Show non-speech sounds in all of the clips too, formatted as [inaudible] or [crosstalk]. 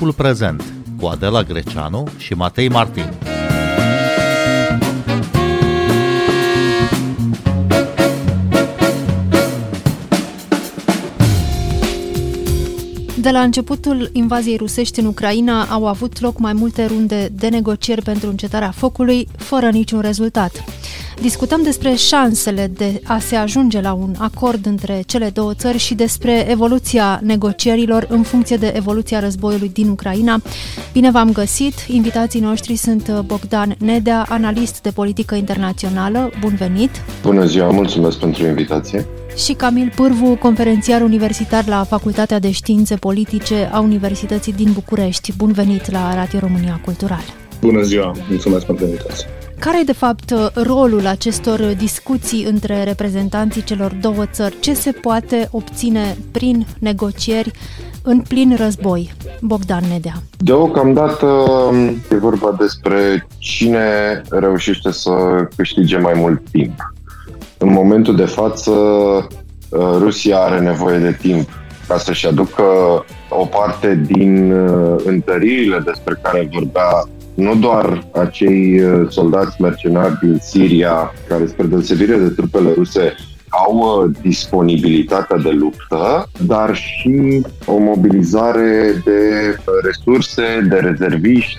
timpul prezent cu Adela Greceanu și Matei Martin. De la începutul invaziei rusești în Ucraina au avut loc mai multe runde de negocieri pentru încetarea focului, fără niciun rezultat. Discutăm despre șansele de a se ajunge la un acord între cele două țări și despre evoluția negocierilor în funcție de evoluția războiului din Ucraina. Bine v-am găsit! Invitații noștri sunt Bogdan Nedea, analist de politică internațională. Bun venit! Bună ziua! Mulțumesc pentru invitație! și Camil Pârvu, conferențiar universitar la Facultatea de Științe Politice a Universității din București. Bun venit la Radio România Cultural! Bună ziua! Mulțumesc pentru invitație! Care e, de fapt, rolul acestor discuții între reprezentanții celor două țări? Ce se poate obține prin negocieri în plin război? Bogdan Nedea. Deocamdată e vorba despre cine reușește să câștige mai mult timp. În momentul de față, uh, Rusia are nevoie de timp ca să-și aducă o parte din uh, întăririle despre care vorbea nu doar acei uh, soldați mercenari din Siria, care spre deosebire de trupele ruse au disponibilitatea de luptă, dar și o mobilizare de resurse, de rezerviști,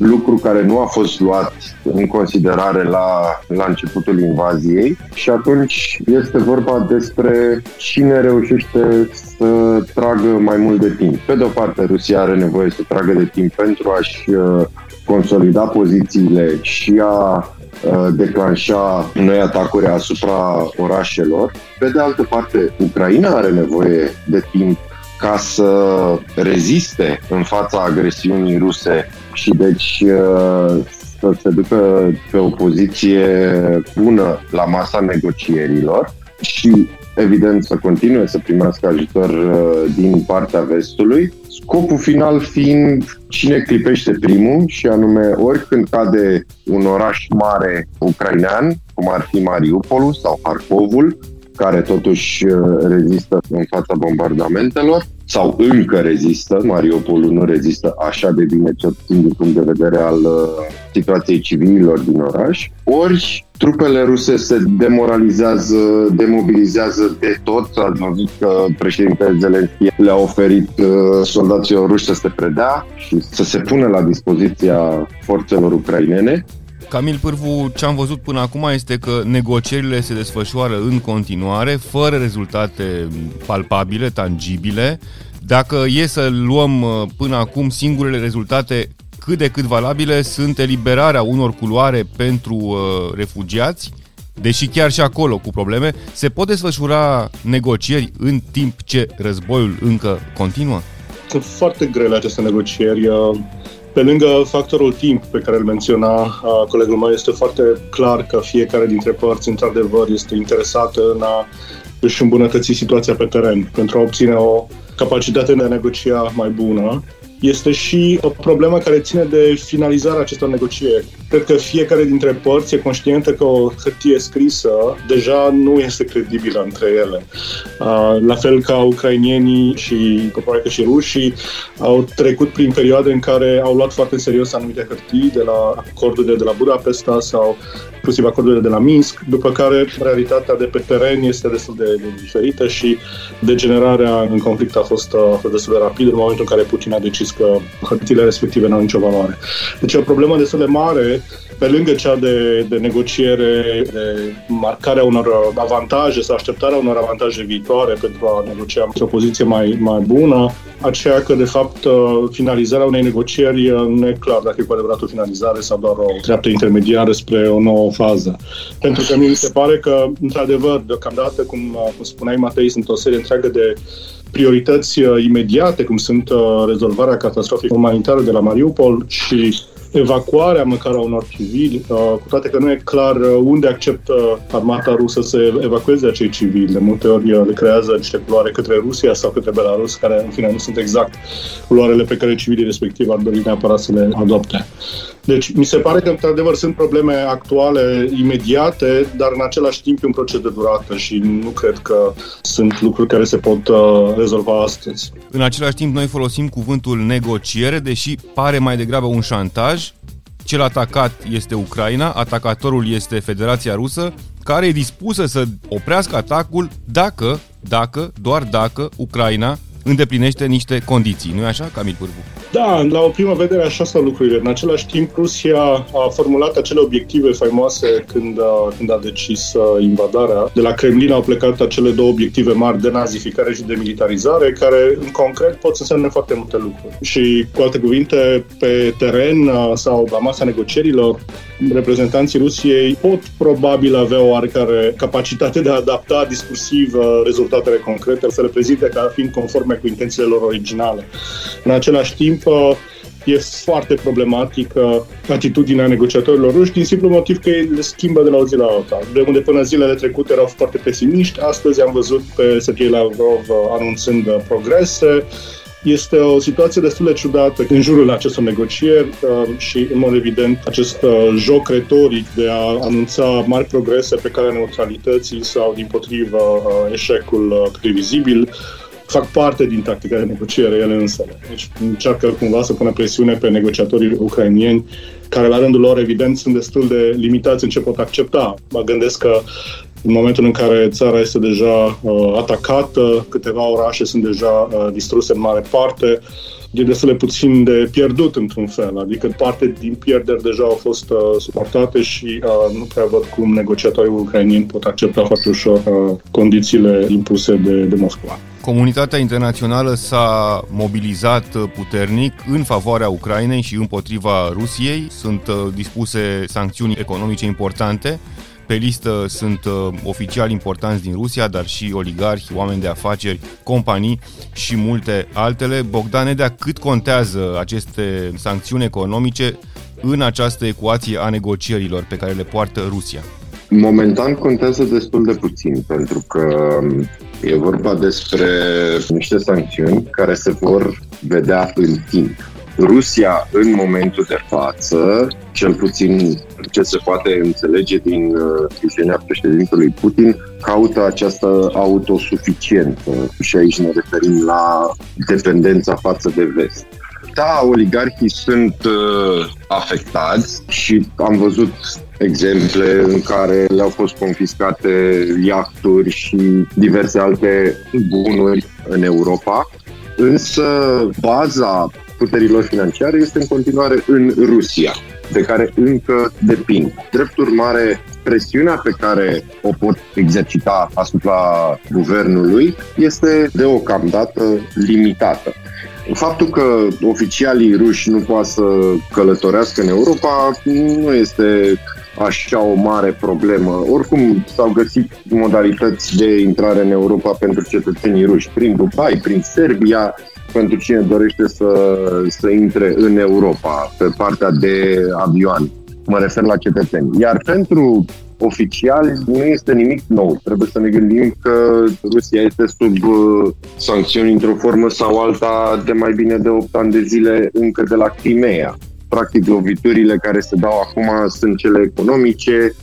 lucru care nu a fost luat în considerare la, la începutul invaziei și atunci este vorba despre cine reușește să tragă mai mult de timp. Pe de o parte, Rusia are nevoie să tragă de timp pentru a-și uh, consolida pozițiile și a uh, declanșa noi atacuri asupra orașelor. Pe de altă parte, Ucraina are nevoie de timp ca să reziste în fața agresiunii ruse și deci uh, să se ducă pe o poziție bună la masa negocierilor și evident să continue să primească ajutor uh, din partea vestului, scopul final fiind cine clipește primul și anume oricând cade un oraș mare ucrainean, cum ar fi Mariupolul sau Harkovul, care totuși uh, rezistă în fața bombardamentelor sau încă rezistă, Mariupolul nu rezistă așa de bine, cel puțin din punct de vedere al uh, situației civililor din oraș, ori trupele ruse se demoralizează, demobilizează de tot. Ați văzut că președintele Zelenski le-a oferit uh, soldaților ruși să se predea și să se pună la dispoziția forțelor ucrainene. Camil Pârvu, ce am văzut până acum este că negocierile se desfășoară în continuare, fără rezultate palpabile, tangibile. Dacă e să luăm uh, până acum singurele rezultate cât de cât valabile sunt eliberarea unor culoare pentru uh, refugiați, deși chiar și acolo cu probleme, se pot desfășura negocieri în timp ce războiul încă continuă? Sunt foarte grele aceste negocieri. Uh, pe lângă factorul timp pe care îl menționa uh, colegul meu, este foarte clar că fiecare dintre părți, într-adevăr, este interesată în a își îmbunătăți situația pe teren pentru a obține o capacitate de a negocia mai bună este și o problemă care ține de finalizarea acestor negocieri. Cred că fiecare dintre părți e conștientă că o hârtie scrisă deja nu este credibilă între ele. La fel ca ucrainienii și probabil că și rușii au trecut prin perioade în care au luat foarte serios anumite hârtii de la acordurile de la Budapesta sau inclusiv acordurile de la Minsk, după care realitatea de pe teren este destul de, de diferită și degenerarea în conflict a fost, a fost destul de rapidă în momentul în care Putin a decis că hărțile respective nu au nicio valoare. Deci e o problemă destul de mare pe lângă cea de, de negociere, de marcarea unor avantaje sau așteptarea unor avantaje viitoare pentru a negocia o poziție mai, mai bună, aceea că, de fapt, finalizarea unei negocieri nu e clar dacă e cu adevărat o finalizare sau doar o treaptă intermediară spre o nouă fază. Pentru că mi se pare că, într-adevăr, deocamdată, cum, cum spuneai, Matei, sunt o serie întreagă de priorități imediate, cum sunt rezolvarea catastrofei umanitare de la Mariupol și evacuarea măcar a unor civili, uh, cu toate că nu e clar uh, unde acceptă armata rusă să evacueze acei civili. De multe ori uh, le creează niște culoare către Rusia sau către Belarus, care în fine nu sunt exact culoarele pe care civilii respectiv ar dori neapărat să le adopte. Deci mi se pare că într-adevăr sunt probleme actuale, imediate, dar în același timp e un proces de durată și nu cred că sunt lucruri care se pot uh, rezolva astăzi. În același timp noi folosim cuvântul negociere, deși pare mai degrabă un șantaj. Cel atacat este Ucraina, atacatorul este Federația Rusă, care e dispusă să oprească atacul dacă, dacă, doar dacă Ucraina îndeplinește niște condiții. Nu-i așa, Camil Pârvu? Da, la o primă vedere așa stau lucrurile. În același timp, Rusia a formulat acele obiective faimoase când a, când a decis uh, invadarea. De la Kremlin au plecat acele două obiective mari de nazificare și de militarizare, care în concret pot să însemne foarte multe lucruri. Și, cu alte cuvinte, pe teren uh, sau la masa negocierilor, reprezentanții Rusiei pot probabil avea o oarecare capacitate de a adapta discursiv uh, rezultatele concrete, să le prezinte ca fiind conforme cu intențiile lor originale. În același timp, uh, e foarte problematică atitudinea negociatorilor ruși din simplu motiv că ei le schimbă de la o zi la alta. De unde până zilele trecute erau foarte pesimiști, astăzi am văzut pe Sergei Lavrov uh, anunțând progrese, este o situație destul de ciudată în jurul acestor negocieri uh, și, în mod evident, acest uh, joc retoric de a anunța mari progrese pe calea neutralității sau, din potrivă, uh, eșecul previzibil, fac parte din tactica de negociere ele însă. Deci încearcă cumva să pună presiune pe negociatorii ucrainieni care la rândul lor evident sunt destul de limitați în ce pot accepta. Mă gândesc că în momentul în care țara este deja uh, atacată, câteva orașe sunt deja uh, distruse în mare parte, e destul de puțin de pierdut într-un fel, adică parte din pierderi deja au fost uh, suportate și uh, nu prea văd cum negociatorii ucrainieni pot accepta foarte ușor uh, condițiile impuse de, de Moscova. Comunitatea internațională s-a mobilizat puternic în favoarea Ucrainei și împotriva Rusiei. Sunt uh, dispuse sancțiuni economice importante pe listă sunt uh, oficiali importanți din Rusia, dar și oligarhi, oameni de afaceri, companii și multe altele. Bogdan Edea, cât contează aceste sancțiuni economice în această ecuație a negocierilor pe care le poartă Rusia? Momentan contează destul de puțin, pentru că e vorba despre niște sancțiuni care se vor vedea în timp. Rusia, în momentul de față, cel puțin ce se poate înțelege din uh, viziunea președintelui Putin, caută această autosuficiență și aici ne referim la dependența față de vest. Da, oligarhii sunt uh, afectați și am văzut exemple în care le-au fost confiscate iahturi și diverse alte bunuri în Europa, însă baza puterilor financiare este în continuare în Rusia, de care încă depind. Drept urmare, presiunea pe care o pot exercita asupra guvernului este deocamdată limitată. Faptul că oficialii ruși nu poate să călătorească în Europa nu este așa o mare problemă. Oricum s-au găsit modalități de intrare în Europa pentru cetățenii ruși, prin Dubai, prin Serbia, pentru cine dorește să, să intre în Europa pe partea de avioane. Mă refer la cetățeni. Iar pentru oficiali nu este nimic nou. Trebuie să ne gândim că Rusia este sub uh, sancțiuni într-o formă sau alta de mai bine de 8 ani de zile încă de la Crimea. Practic, loviturile care se dau acum sunt cele economice,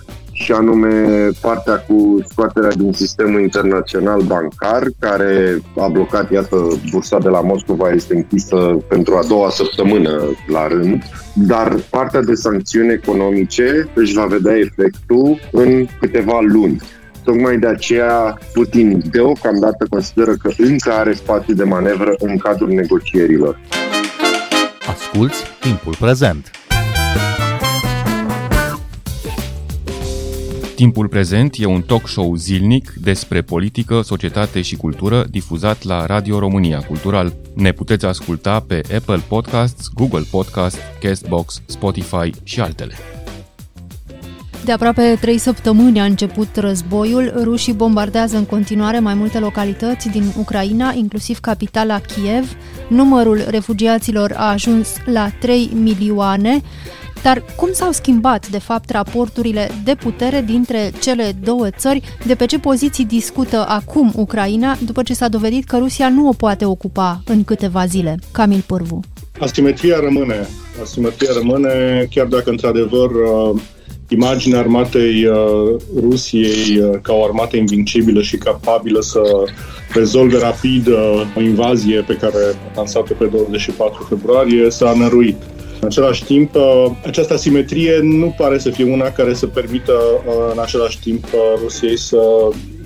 și anume partea cu scoaterea din sistemul internațional bancar, care a blocat, iată, bursa de la Moscova este închisă pentru a doua săptămână la rând, dar partea de sancțiuni economice își va vedea efectul în câteva luni. Tocmai de aceea Putin deocamdată consideră că încă are spațiu de manevră în cadrul negocierilor. Asculți timpul prezent! Timpul prezent e un talk show zilnic despre politică, societate și cultură difuzat la Radio România Cultural. Ne puteți asculta pe Apple Podcasts, Google Podcasts, Castbox, Spotify și altele. De aproape trei săptămâni a început războiul. Rușii bombardează în continuare mai multe localități din Ucraina, inclusiv capitala Kiev. Numărul refugiaților a ajuns la 3 milioane. Dar cum s-au schimbat, de fapt, raporturile de putere dintre cele două țări? De pe ce poziții discută acum Ucraina, după ce s-a dovedit că Rusia nu o poate ocupa în câteva zile? Camil Pârvu. asimetria rămâne. Asimetria rămâne, chiar dacă într-adevăr uh, imaginea armatei uh, Rusiei uh, ca o armată invincibilă și capabilă să rezolve rapid o invazie pe care a lansat-o pe 24 februarie s-a năruit. În același timp, această asimetrie nu pare să fie una care să permită în același timp Rusiei să,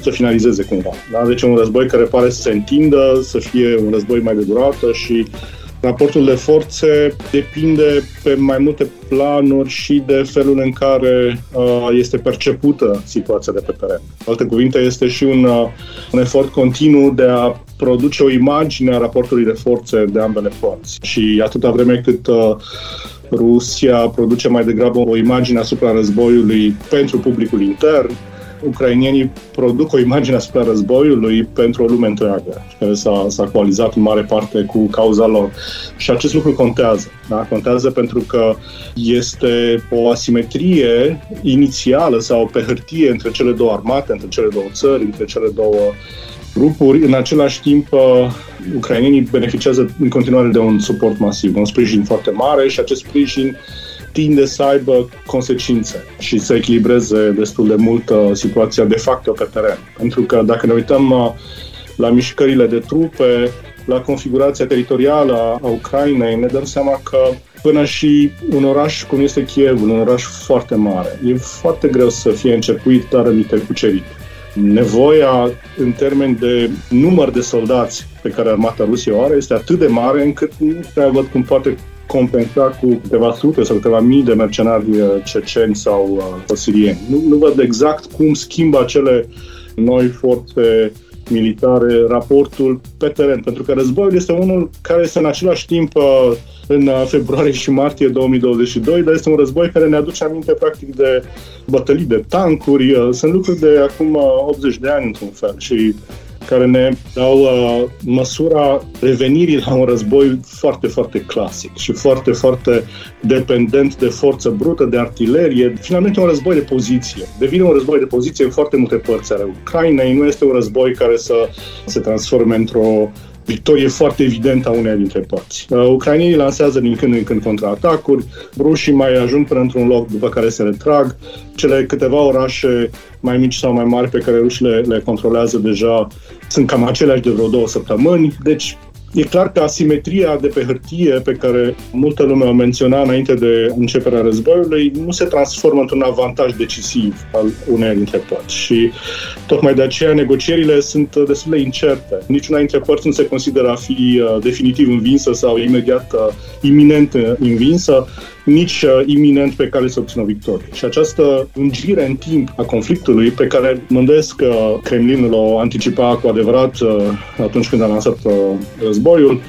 să finalizeze cumva. Da? Deci un război care pare să se întindă, să fie un război mai de durată și Raportul de forțe depinde pe mai multe planuri și de felul în care uh, este percepută situația de pe teren. Alte cuvinte, este și un, uh, un efort continuu de a produce o imagine a raportului de forțe de ambele părți. Și atâta vreme cât uh, Rusia produce mai degrabă o imagine asupra războiului pentru publicul intern, ucrainienii produc o imagine asupra războiului pentru o lume întreagă, care s-a, s-a coalizat în mare parte cu cauza lor. Și acest lucru contează. Da? Contează pentru că este o asimetrie inițială sau pe hârtie între cele două armate, între cele două țări, între cele două grupuri. În același timp, uh, ucrainienii beneficiază în continuare de un suport masiv, un sprijin foarte mare și acest sprijin tinde să aibă consecințe și să echilibreze destul de mult uh, situația de facto pe teren. Pentru că dacă ne uităm uh, la mișcările de trupe, la configurația teritorială a Ucrainei, ne dăm seama că până și un oraș cum este Kievul, un oraș foarte mare, e foarte greu să fie începuit, dar rămite cucerit. Nevoia în termen de număr de soldați pe care armata Rusiei o are este atât de mare încât nu prea văd cum poate compensa cu câteva sute sau câteva mii de mercenari uh, ceceni sau uh, sirieni. Nu, nu văd exact cum schimbă acele noi forțe militare raportul pe teren, pentru că războiul este unul care este în același timp uh, în uh, februarie și martie 2022, dar este un război care ne aduce aminte practic de bătălii de tancuri, sunt lucruri de acum 80 de ani într-un fel. Și care ne dau uh, măsura revenirii la un război foarte, foarte clasic și foarte, foarte dependent de forță brută, de artilerie. Finalmente un război de poziție. Devine un război de poziție în foarte multe părți ale Ucrainei. Nu este un război care să se transforme într-o victorie foarte evidentă a uneia dintre părți. Uh, ucrainienii lansează din când în când contraatacuri, rușii mai ajung până într-un loc după care se retrag, cele câteva orașe mai mici sau mai mari pe care rușii le, le controlează deja sunt cam aceleași de vreo două săptămâni, deci E clar că asimetria de pe hârtie pe care multă lume o menționa înainte de începerea războiului nu se transformă într-un avantaj decisiv al unei dintre părți și tocmai de aceea negocierile sunt destul de incerte. Niciuna dintre părți nu se consideră a fi uh, definitiv învinsă sau imediat uh, iminent învinsă nici uh, iminent pe care să obțină o victorie. Și această lungire în timp a conflictului, pe care mă îndoiesc că Kremlinul o anticipa cu adevărat uh, atunci când a lansat uh, războiul,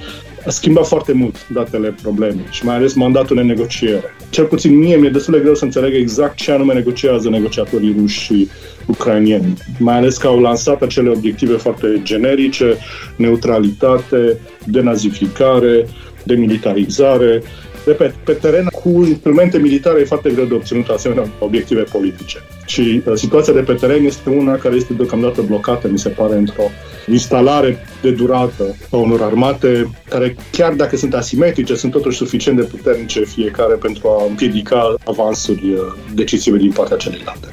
a schimbat foarte mult datele problemei și mai ales mandatul de negociere. Cel puțin mie mi-e destul de greu să înțeleg exact ce anume negociază negociatorii ruși și ucrainieni, mai ales că au lansat acele obiective foarte generice, neutralitate, denazificare, demilitarizare, de pe, pe teren cu instrumente militare e foarte greu de obținut asemenea obiective politice. Și uh, situația de pe teren este una care este deocamdată blocată, mi se pare, într-o instalare de durată a unor armate care, chiar dacă sunt asimetrice, sunt totuși suficient de puternice fiecare pentru a împiedica avansuri uh, decisive din partea celeilalte.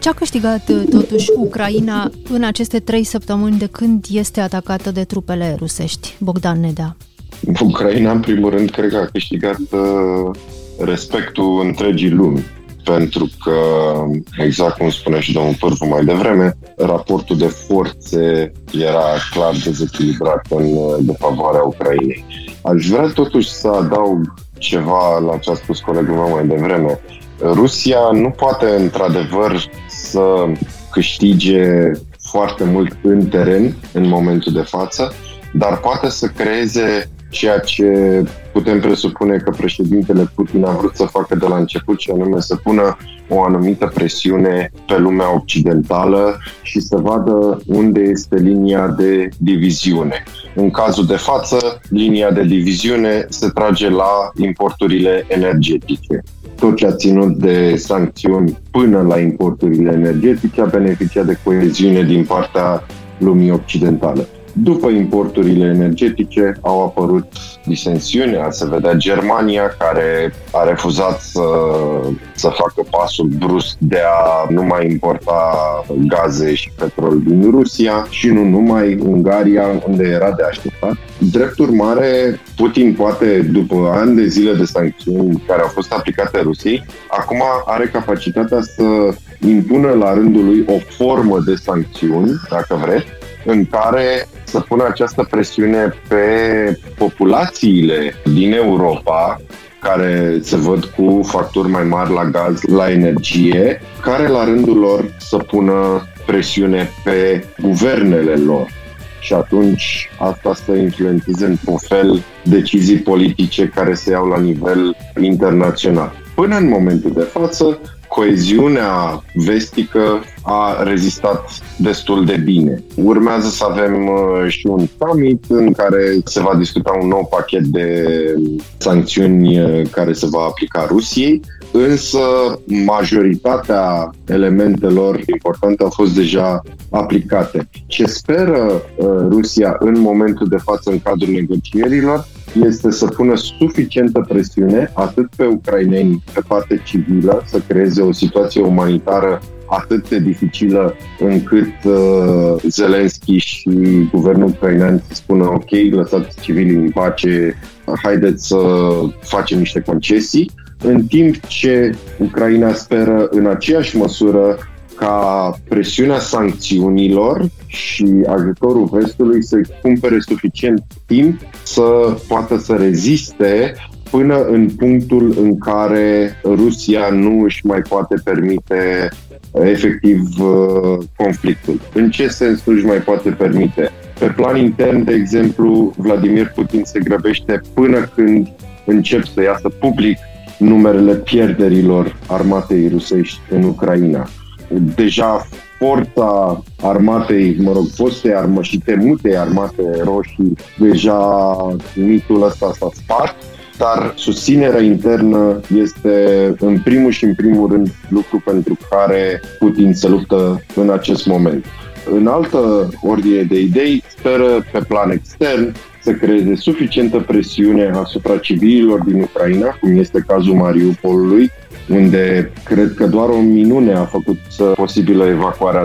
Ce a câștigat uh, totuși Ucraina în aceste trei săptămâni de când este atacată de trupele rusești? Bogdan Nedea. Ucraina, în primul rând, cred că a câștigat uh, respectul întregii lumi pentru că, exact cum spune și domnul Pârvu mai devreme, raportul de forțe era clar dezechilibrat în defavoarea Ucrainei. Aș vrea totuși să adaug ceva la ce a spus colegul meu mai devreme. Rusia nu poate, într-adevăr, să câștige foarte mult în teren în momentul de față, dar poate să creeze ceea ce putem presupune că președintele Putin a vrut să facă de la început, și anume să pună o anumită presiune pe lumea occidentală și să vadă unde este linia de diviziune. În cazul de față, linia de diviziune se trage la importurile energetice. Tot ce a ținut de sancțiuni până la importurile energetice a beneficiat de coeziune din partea lumii occidentale. După importurile energetice au apărut disensiuni, se vedea Germania care a refuzat să, să facă pasul brusc de a nu mai importa gaze și petrol din Rusia și nu numai Ungaria, unde era de așteptat. Drept urmare, Putin poate, după ani de zile de sancțiuni care au fost aplicate Rusiei, acum are capacitatea să impună la rândul lui o formă de sancțiuni, dacă vreți, în care să pună această presiune pe populațiile din Europa care se văd cu facturi mai mari la gaz, la energie, care la rândul lor să pună presiune pe guvernele lor. Și atunci asta să influențeze într-un fel decizii politice care se iau la nivel internațional. Până în momentul de față, coeziunea vestică a rezistat destul de bine. Urmează să avem uh, și un summit în care se va discuta un nou pachet de sancțiuni uh, care se va aplica Rusiei, însă majoritatea elementelor importante au fost deja aplicate. Ce speră uh, Rusia în momentul de față în cadrul negocierilor este să pună suficientă presiune atât pe ucraineni pe parte civilă, să creeze o situație umanitară atât de dificilă încât uh, Zelensky și guvernul ucrainean să spună ok, lăsați civilii în pace, haideți să facem niște concesii, în timp ce Ucraina speră în aceeași măsură ca presiunea sancțiunilor și ajutorul vestului să-i cumpere suficient timp să poată să reziste până în punctul în care Rusia nu își mai poate permite efectiv uh, conflictul. În ce sens nu își mai poate permite? Pe plan intern, de exemplu, Vladimir Putin se grăbește până când încep să iasă public numerele pierderilor armatei rusești în Ucraina deja forța armatei, mă rog, foste armă și temute armate roșii, deja mitul ăsta s-a spart, dar susținerea internă este în primul și în primul rând lucru pentru care Putin se luptă în acest moment. În altă ordine de idei, speră pe plan extern să creeze suficientă presiune asupra civililor din Ucraina, cum este cazul Mariupolului, unde cred că doar o minune a făcut posibilă evacuarea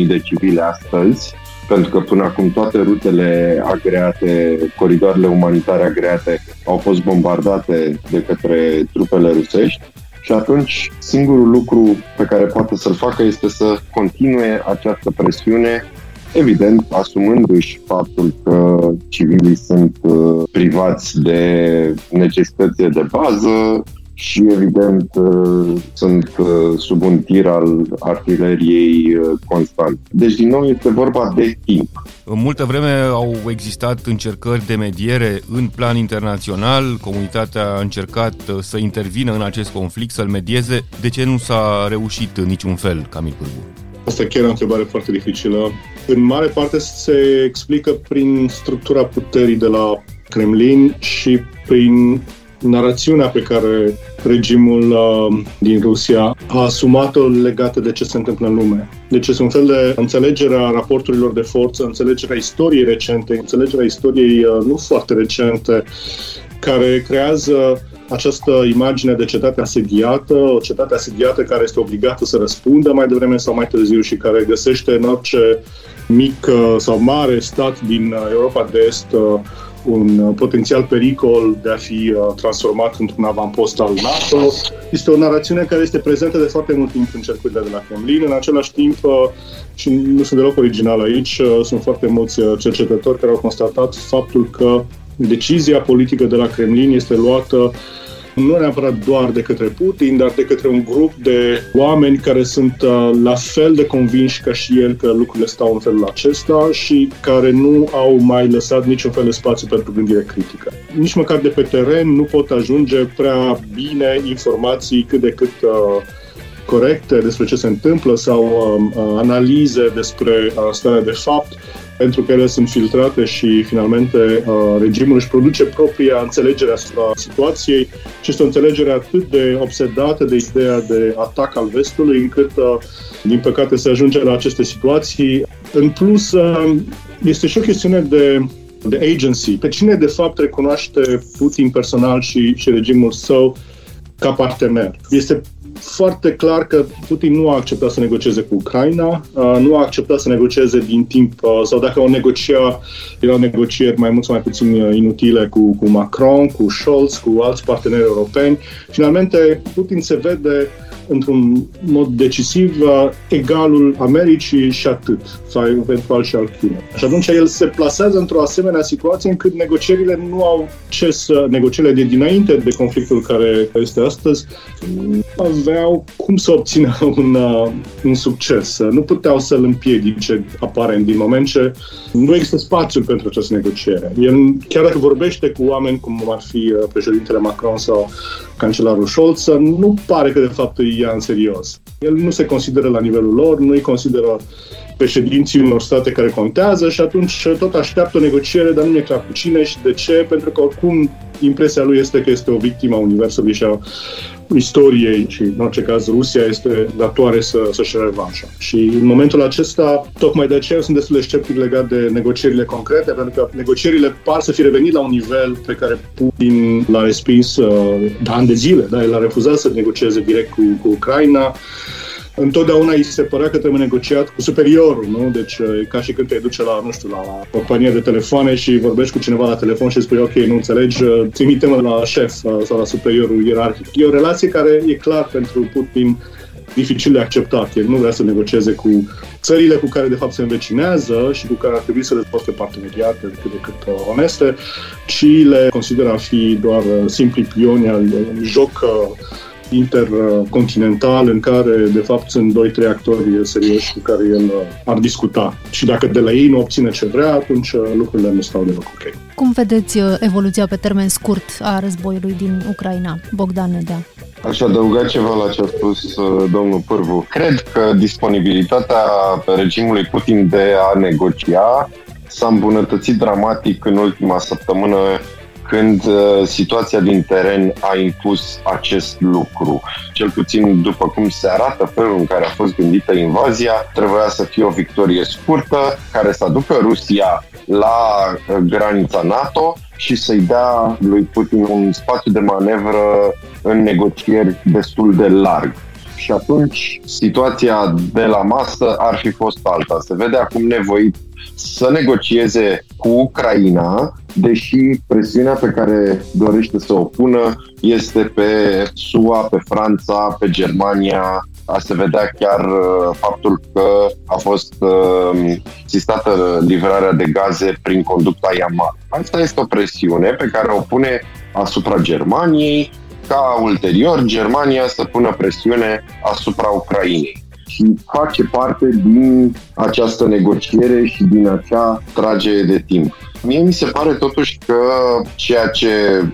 20.000 de civile astăzi, pentru că până acum toate rutele agreate, coridoarele umanitare agreate au fost bombardate de către trupele rusești și atunci singurul lucru pe care poate să-l facă este să continue această presiune evident asumându-și faptul că civilii sunt uh, privați de necesitățile de bază, și evident uh, sunt uh, sub un tir al artileriei uh, constant. Deci din nou este vorba de timp. În multă vreme au existat încercări de mediere în plan internațional, comunitatea a încercat să intervină în acest conflict, să-l medieze. De ce nu s-a reușit în niciun fel, Camil Pârgu? Asta chiar e o întrebare foarte dificilă. În mare parte se explică prin structura puterii de la Kremlin și prin narațiunea pe care regimul uh, din Rusia a asumat-o legată de ce se întâmplă în lume. Deci este un fel de înțelegerea raporturilor de forță, înțelegerea istoriei recente, înțelegerea istoriei uh, nu foarte recente, care creează această imagine de cetate asediată, o cetate asediată care este obligată să răspundă mai devreme sau mai târziu și care găsește în orice mic uh, sau mare stat din uh, Europa de Est uh, un uh, potențial pericol de a fi uh, transformat într-un avampost al NATO. Este o narațiune care este prezentă de foarte mult timp în cercurile de la Kremlin. În același timp, uh, și nu sunt deloc original aici, sunt foarte mulți cercetători care au constatat faptul că decizia politică de la Kremlin este luată nu neapărat doar de către Putin, dar de către un grup de oameni care sunt uh, la fel de convinși ca și el că lucrurile stau în felul acesta și care nu au mai lăsat niciun fel de spațiu pentru gândire critică. Nici măcar de pe teren nu pot ajunge prea bine informații cât de cât uh, corecte despre ce se întâmplă sau uh, uh, analize despre uh, starea de fapt pentru că ele sunt filtrate și finalmente uh, regimul își produce propria înțelegere asupra situației și este o înțelegere atât de obsedată de ideea de atac al vestului încât uh, din păcate se ajunge la aceste situații În plus, este și o chestiune de, de agency. Pe cine de fapt recunoaște Putin personal și, și regimul său ca partener? Este foarte clar că Putin nu a acceptat să negocieze cu Ucraina, nu a acceptat să negocieze din timp, sau dacă o negocia, erau negocieri mai mult sau mai puțin inutile cu, cu Macron, cu Scholz, cu alți parteneri europeni. Finalmente, Putin se vede într-un mod decisiv egalul Americii și atât, sau eventual și al Chinei. Și atunci el se plasează într-o asemenea situație încât negocierile nu au ce să, negocierile de dinainte de conflictul care este astăzi, nu aveau cum să obțină [laughs] un, uh, un succes. Nu puteau să-l împiedice aparent din moment ce nu există spațiu pentru această negociere. El, chiar dacă vorbește cu oameni cum ar fi uh, președintele Macron sau cancelarul Scholz, nu pare că de fapt îi ia în serios. El nu se consideră la nivelul lor, nu îi consideră președinții unor state care contează și atunci tot așteaptă o negociere, dar nu e clar cu cine și de ce, pentru că oricum impresia lui este că este o victimă a Universului și a istoriei și, în orice caz, Rusia este datoare să, să-și revanșa. Și în momentul acesta, tocmai de aceea sunt destul de sceptic legat de negocierile concrete, pentru că negocierile par să fi revenit la un nivel pe care Putin l-a respins uh, de ani de zile. Da? El a refuzat să negocieze direct cu, cu Ucraina întotdeauna îi se părea că trebuie negociat cu superiorul, nu? Deci e ca și când te duce la, nu știu, la o companie de telefoane și vorbești cu cineva la telefon și spui, ok, nu înțelegi, trimite-mă la șef sau la superiorul ierarhic. E o relație care e clar pentru Putin dificil de acceptat. El nu vrea să negocieze cu țările cu care de fapt se învecinează și cu care ar trebui să dezvolte parteneriate cât de cât oneste, ci le consideră a fi doar simpli pioni al joc intercontinental în care, de fapt, sunt doi, trei actori serioși cu care el uh, ar discuta. Și dacă de la ei nu obține ce vrea, atunci uh, lucrurile nu stau deloc ok. Cum vedeți uh, evoluția pe termen scurt a războiului din Ucraina? Bogdan Nedea. Aș adăuga ceva la ce a spus domnul Pârvu. Cred că disponibilitatea regimului Putin de a negocia s-a îmbunătățit dramatic în ultima săptămână când uh, situația din teren a impus acest lucru. Cel puțin după cum se arată felul în care a fost gândită invazia, trebuia să fie o victorie scurtă care să aducă Rusia la uh, granița NATO și să-i dea lui Putin un spațiu de manevră în negocieri destul de larg. Și atunci situația de la masă ar fi fost alta. Se vede acum nevoit să negocieze cu Ucraina, deși presiunea pe care dorește să o pună este pe SUA, pe Franța, pe Germania. A se vedea chiar uh, faptul că a fost uh, sistată livrarea de gaze prin conducta Yamal. Asta este o presiune pe care o pune asupra Germaniei, ca ulterior Germania să pună presiune asupra Ucrainei și face parte din această negociere și din acea tragere de timp. Mie mi se pare totuși că ceea ce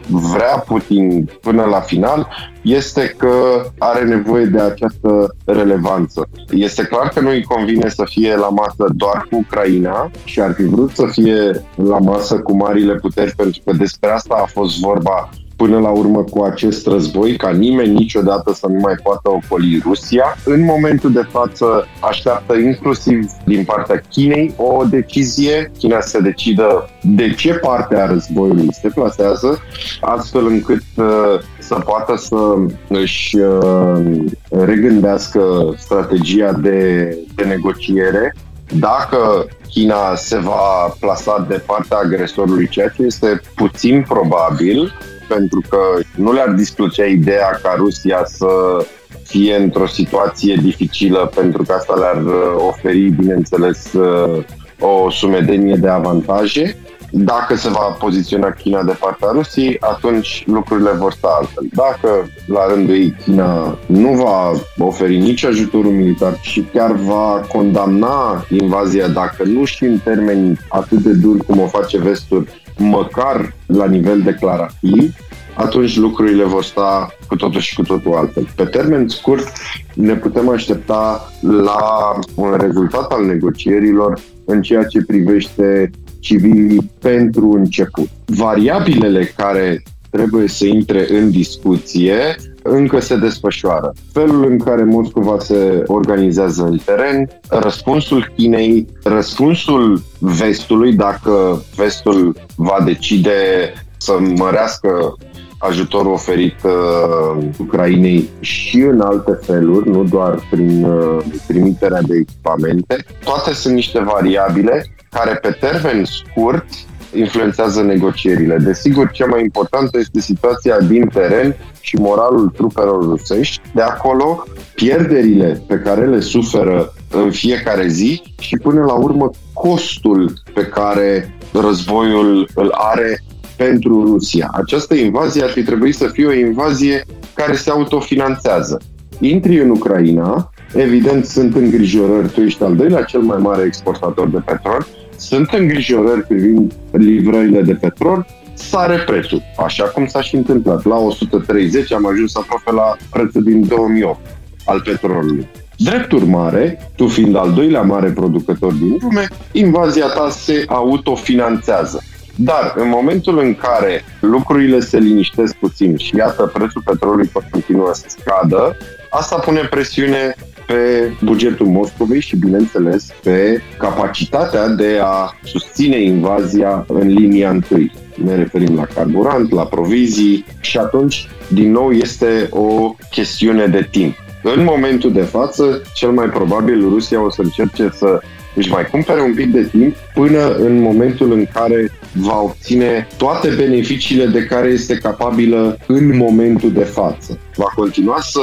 vrea Putin până la final este că are nevoie de această relevanță. Este clar că nu îi convine să fie la masă doar cu Ucraina și ar fi vrut să fie la masă cu marile puteri pentru că despre asta a fost vorba până la urmă cu acest război, ca nimeni niciodată să nu mai poată ocoli Rusia. În momentul de față așteaptă inclusiv din partea Chinei o decizie. China să decidă de ce parte a războiului se plasează, astfel încât uh, să poată să își uh, regândească strategia de, de negociere dacă China se va plasa de partea agresorului, ceea ce este puțin probabil, pentru că nu le-ar displăcea ideea ca Rusia să fie într-o situație dificilă, pentru că asta le-ar uh, oferi, bineînțeles, uh, o sumedenie de avantaje. Dacă se va poziționa China de partea Rusiei, atunci lucrurile vor sta altfel. Dacă la rândul ei China nu va oferi nici ajutorul militar și chiar va condamna invazia, dacă nu și în termeni atât de duri cum o face vestul, măcar la nivel declarativ, atunci lucrurile vor sta cu totul și cu totul altfel. Pe termen scurt, ne putem aștepta la un rezultat al negocierilor în ceea ce privește civilii pentru început. Variabilele care trebuie să intre în discuție încă se desfășoară. Felul în care Moscova se organizează în teren, răspunsul Chinei, răspunsul vestului, dacă vestul va decide să mărească ajutorul oferit uh, Ucrainei și în alte feluri, nu doar prin uh, trimiterea de echipamente. Toate sunt niște variabile care pe termen scurt influențează negocierile. Desigur, cea mai importantă este situația din teren și moralul trupelor rusești. De acolo, pierderile pe care le suferă în fiecare zi și până la urmă costul pe care războiul îl are pentru Rusia. Această invazie ar fi trebuit să fie o invazie care se autofinanțează. Intri în Ucraina, evident sunt îngrijorări, tu ești al doilea cel mai mare exportator de petrol, sunt îngrijorări privind livrările de petrol, sare prețul, așa cum s-a și întâmplat. La 130 am ajuns aproape la prețul din 2008 al petrolului. Drept urmare, tu fiind al doilea mare producător din lume, invazia ta se autofinanțează. Dar în momentul în care lucrurile se liniștesc puțin și iată prețul petrolului continuă să scadă, asta pune presiune pe bugetul Moscovei și, bineînțeles, pe capacitatea de a susține invazia în linia întâi. Ne referim la carburant, la provizii și atunci, din nou, este o chestiune de timp. În momentul de față, cel mai probabil Rusia o să încerce să își mai cumpere un pic de timp până în momentul în care va obține toate beneficiile de care este capabilă în momentul de față. Va continua să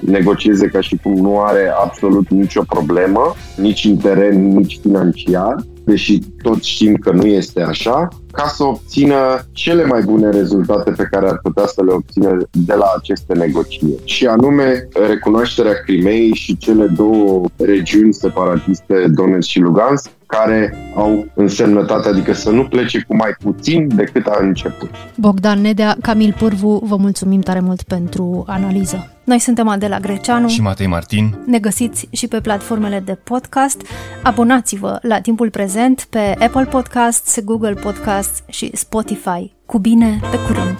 negocieze ca și cum nu are absolut nicio problemă, nici în teren, nici financiar, deși toți știm că nu este așa, ca să obțină cele mai bune rezultate pe care ar putea să le obțină de la aceste negocieri. Și anume recunoașterea Crimei și cele două regiuni separatiste, Donetsk și Lugansk, care au însemnătate, adică să nu plece cu mai puțin decât a început. Bogdan Nedea, Camil Pârvu, vă mulțumim tare mult pentru analiză. Noi suntem Adela Greceanu și Matei Martin. Ne găsiți și pe platformele de podcast. Abonați-vă la timpul prezent pe Apple Podcasts, Google Podcasts și Spotify. Cu bine, pe curând!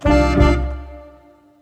thank you